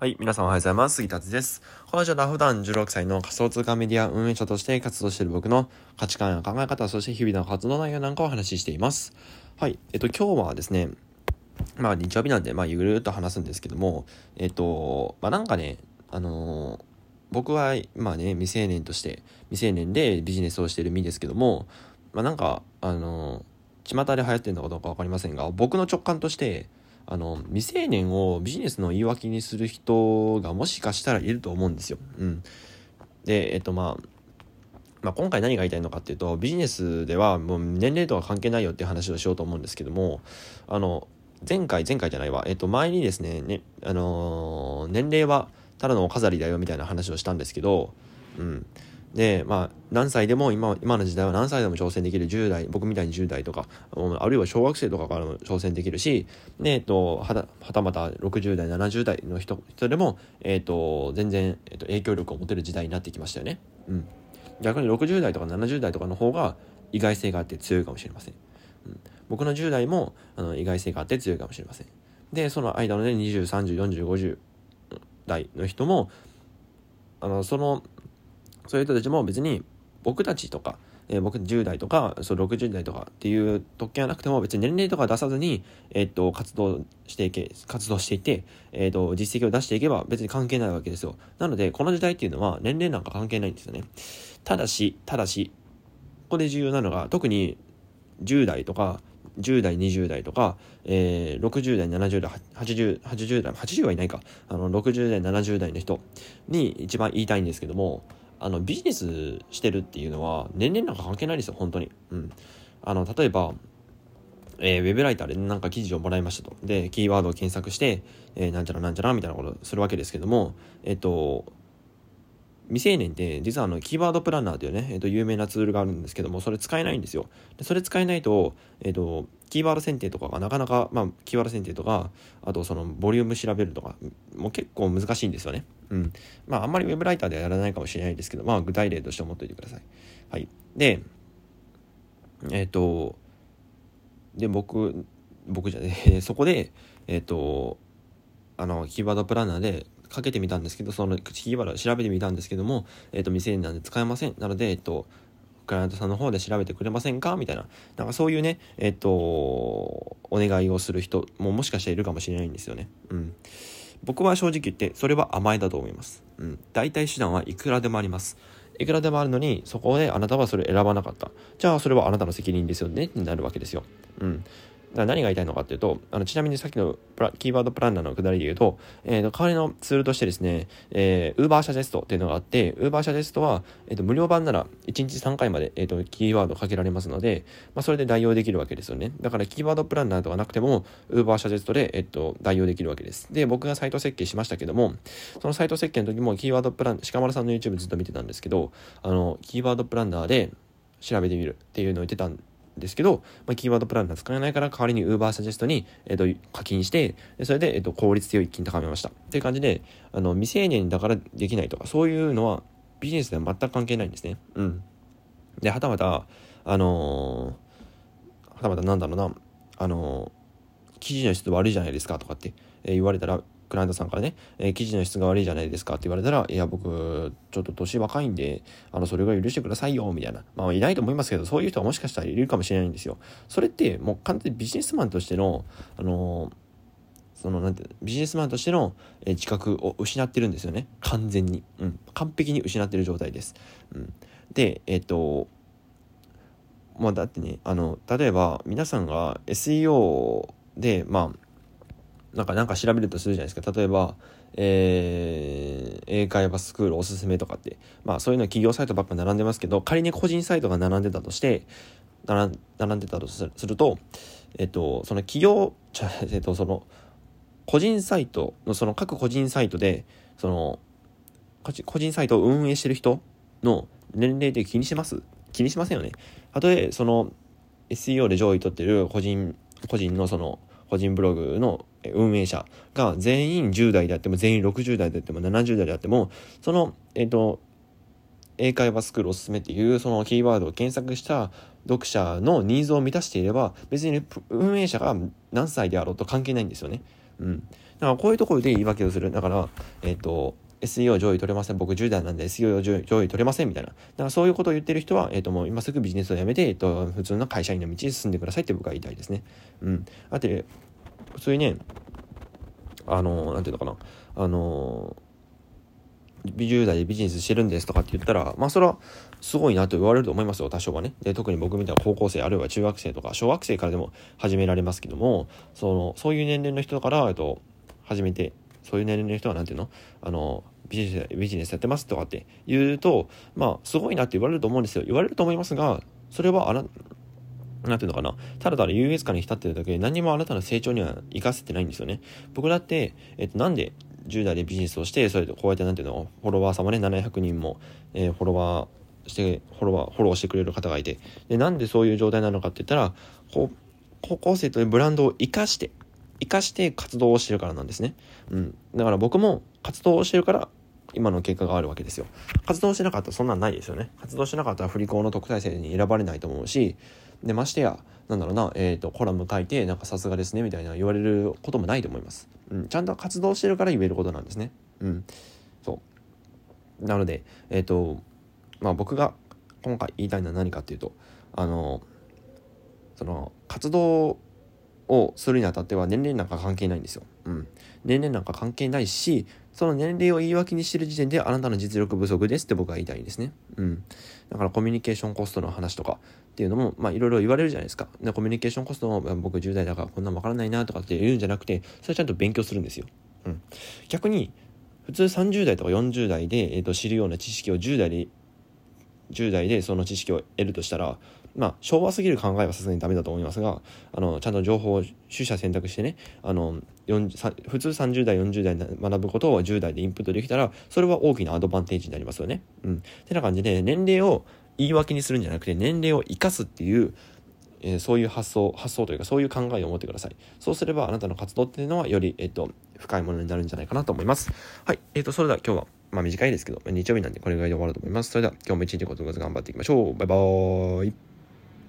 はい、皆さんおはようございます。杉達です。このラジオは普段16歳の仮想通貨メディア運営者として活動している僕の価値観や考え方、そして日々の活動内容なんかをお話ししています。はい、えっと、今日はですね、まあ日曜日なんで、まあゆるっと話すんですけども、えっと、まあなんかね、あのー、僕は、まあね、未成年として、未成年でビジネスをしている身ですけども、まあなんか、あのー、巷で流行ってるのかどうかわかりませんが、僕の直感として、あの、未成年をビジネスの言い訳にする人がもしかしたらいると思うんですよ。うん。で、えっとまあ、まあ、今回何が言いたいのかっていうと、ビジネスではもう年齢とは関係ないよっていう話をしようと思うんですけども、あの、前回、前回じゃないわ、えっと、前にですね、ねあのー、年齢はただのお飾りだよみたいな話をしたんですけど、うん。で、まあ、何歳でも今、今の時代は何歳でも挑戦できる10代、僕みたいに10代とか、あるいは小学生とかからも挑戦できるし、で、えっと、はた、はたまた60代、70代の人、人でも、えっと、全然、えっと、影響力を持てる時代になってきましたよね。うん。逆に60代とか70代とかの方が意外性があって強いかもしれません。うん、僕の10代もあの意外性があって強いかもしれません。で、その間のね、20、30、40、50代の人も、あの、そのそういう人たちも別に僕たちとか、えー、僕10代とかそう60代とかっていう特権はなくても別に年齢とか出さずに、えー、っと活動していけ活動していて、えー、っと実績を出していけば別に関係ないわけですよ。なのでこの時代っていうのは年齢なんか関係ないんですよね。ただしただしここで重要なのが特に10代とか10代、20代とか、えー、60代、70代、80、80代、80はいないか、あの、60代、70代の人に一番言いたいんですけども、あのビジネスしてるっていうのは年齢なんか関係ないですよ本当にうんあの例えばえー、ウェブライターでなんか記事をもらいましたと。で、キーワードを検索して、えー、なんちゃらなんちゃらみたいなことをするわけですけども、えっ、ー、と、未成年って実はあのキーワードプランナーというね、えー、と有名なツールがあるんですけども、それ使えないんですよ。でそれ使えないと、えっ、ー、と、キーワード選定とかがなかなか、まあ、キーワード選定とか、あとそのボリューム調べるとか、もう結構難しいんですよね。うん。まあ、あんまりウェブライターではやらないかもしれないですけど、まあ、具体例として思っておいてください。はい。で、えっ、ー、と、で、僕、僕じゃね、そこで、えっ、ー、と、あの、キーワードプランナーでかけてみたんですけど、そのキーワード調べてみたんですけども、えっ、ー、と、未成年なんで使えません。なので、えっ、と、クライアントさんの方で調べてくれませんか？みたいな。なんかそういうね、えっと、お願いをする人ももしかしたらいるかもしれないんですよね。うん。僕は正直言って、それは甘えだと思います。うん。代替手段はいくらでもあります。いくらでもあるのに、そこであなたはそれ選ばなかった。じゃあ、それはあなたの責任ですよね？ってなるわけですよ。うん。何が言いたいのかっていうと、あのちなみにさっきのキーワードプランナーのくだりで言うと、えー、と代わりのツールとしてですね、えー、Uber シャジェストっていうのがあって、Uber シャジェストは、えー、と無料版なら1日3回まで、えー、とキーワードかけられますので、まあ、それで代用できるわけですよね。だからキーワードプランナーとかなくても、Uber シャジェストで、えー、と代用できるわけです。で、僕がサイト設計しましたけども、そのサイト設計の時もキーワードプラン、鹿丸さんの YouTube ずっと見てたんですけど、あの、キーワードプランナーで調べてみるっていうのを言ってたんですけど、まあ、キーワードプランナー使えないから代わりに Uber サジェストに、えっ、ー、と、課金して、それで、えっ、ー、と、効率性を一気に高めました。っていう感じで、あの、未成年だからできないとか、そういうのはビジネスでは全く関係ないんですね。うん。で、はたまた、あのー、はたまたなんだろうな、あの記事の質悪いじゃないですかとかって、え言われたら、クライアントさんからね、えー、記事の質が悪いじゃないですかって言われたら、いや、僕、ちょっと年若いんで、あの、それが許してくださいよ、みたいな。まあ、いないと思いますけど、そういう人はもしかしたらいるかもしれないんですよ。それって、もう完全にビジネスマンとしての、あのー、その、なんて、ビジネスマンとしての、えー、自覚を失ってるんですよね。完全に。うん。完璧に失ってる状態です。うん。で、えっ、と、まあ、だってね、あの、例えば、皆さんが SEO で、まあ、なんか、なんか調べるとするじゃないですか。例えば、えー、英会話スクールおすすめとかって、まあそういうの企業サイトばっか並んでますけど、仮に個人サイトが並んでたとして、並んでたとすると、えっと、その企業、えっと、その、個人サイトの、その各個人サイトで、その、個人サイトを運営してる人の年齢って気にします？気にしませんよね。たとえ、その、SEO で上位取ってる個人、個人のその、個人ブログの運営者が全員10代であっても全員60代であっても70代であってもそのえっ、ー、と英会話スクールおすすめっていうそのキーワードを検索した読者のニーズを満たしていれば別に運営者が何歳であろうと関係ないんですよね。うん、だからこういうところで言い訳をする。だから、えっ、ー、と、SEO 上位取れません。僕10代なんで SEO 上位取れませんみたいな。だからそういうことを言ってる人は、えっ、ー、ともう今すぐビジネスを辞めて、えっ、ー、と、普通の会社員の道に進んでくださいって僕は言いたいですね。うん。あって、そういうね、あの、なんていうのかな。あの、10代でビジネスしてるんですとかって言ったら、まあそれはすごいなと言われると思いますよ、多少はね。で、特に僕みたいな高校生、あるいは中学生とか小学生からでも始められますけども、その、そういう年齢の人から、えっと、始めてそういう年齢の人は何ていうの？あのビジネスビジネスやってますとかって言うとまあすごいなって言われると思うんですよ言われると思いますがそれはあななんていうのかなただただ優越感に浸ってるだけで何もあなたの成長には生かせてないんですよね僕だって、えっと、なんで10代でビジネスをしてそれでこうやってなんていうのフォロワー様ね700人も、えー、フォロワーしてフォロワーフォローしてくれる方がいてでなんでそういう状態なのかって言ったらこう高校生というブランドを生かして生かして活動をしてるからなんですね。うん。だから僕も活動をしてるから今の結果があるわけですよ。活動してなかったらそんなんないですよね。活動してなかったら振り子の特待生に選ばれないと思うし、で、ましてや、なんだろうな、えっ、ー、と、コラム書いて、なんかさすがですね、みたいな言われることもないと思います。うん。ちゃんと活動してるから言えることなんですね。うん。そう。なので、えっ、ー、と、まあ僕が今回言いたいのは何かっていうと、あの、その、活動をするにあたっては年齢なんか関係ないんですよ。うん。年齢なんか関係ないし、その年齢を言い訳にしてる時点であなたの実力不足ですって僕は言いたいんですね。うん。だからコミュニケーションコストの話とかっていうのも、まあいろいろ言われるじゃないですか。コミュニケーションコストも僕10代だからこんなわからないなとかって言うんじゃなくて、それちゃんと勉強するんですよ。うん。逆に、普通30代とか40代で、えー、と知るような知識を10代で10代でその知識を得るとしたらまあ、昭和すぎる考えはさすがにダメだと思いますが、あの、ちゃんと情報を取捨選択してね、あの、普通30代、40代で学ぶことを10代でインプットできたら、それは大きなアドバンテージになりますよね。うん。てな感じで、年齢を言い訳にするんじゃなくて、年齢を生かすっていう、えー、そういう発想、発想というか、そういう考えを持ってください。そうすれば、あなたの活動っていうのは、より、えっ、と、深いものになるんじゃないかなと思います。はい。えっ、ー、と、それでは今日は、まあ短いですけど、日曜日なんでこれぐらいで終わろうと思います。それでは、今日も一日ごとく頑張っていきましょう。バイバーイ。